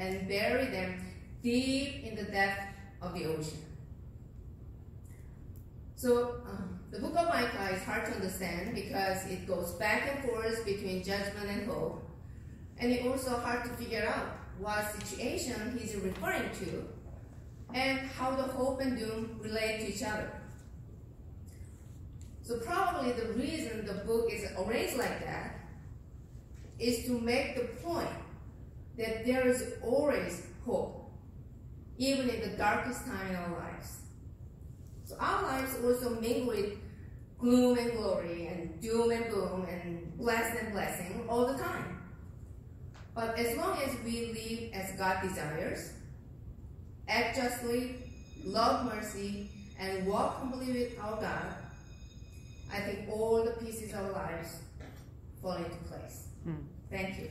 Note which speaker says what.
Speaker 1: and bury them deep in the depth of the ocean. So, um, the book of Micah is hard to understand because it goes back and forth between judgment and hope, and it's also hard to figure out what situation he's referring to and how the hope and doom relate to each other. So probably the reason the book is arranged like that is to make the point that there is always hope, even in the darkest time in our lives. So our lives also mingle with gloom and glory and doom and boom and blessed and blessing all the time. But as long as we live as God desires, act justly, love mercy, and walk humbly with our God, I think all the pieces of our lives fall into place. Mm. Thank you.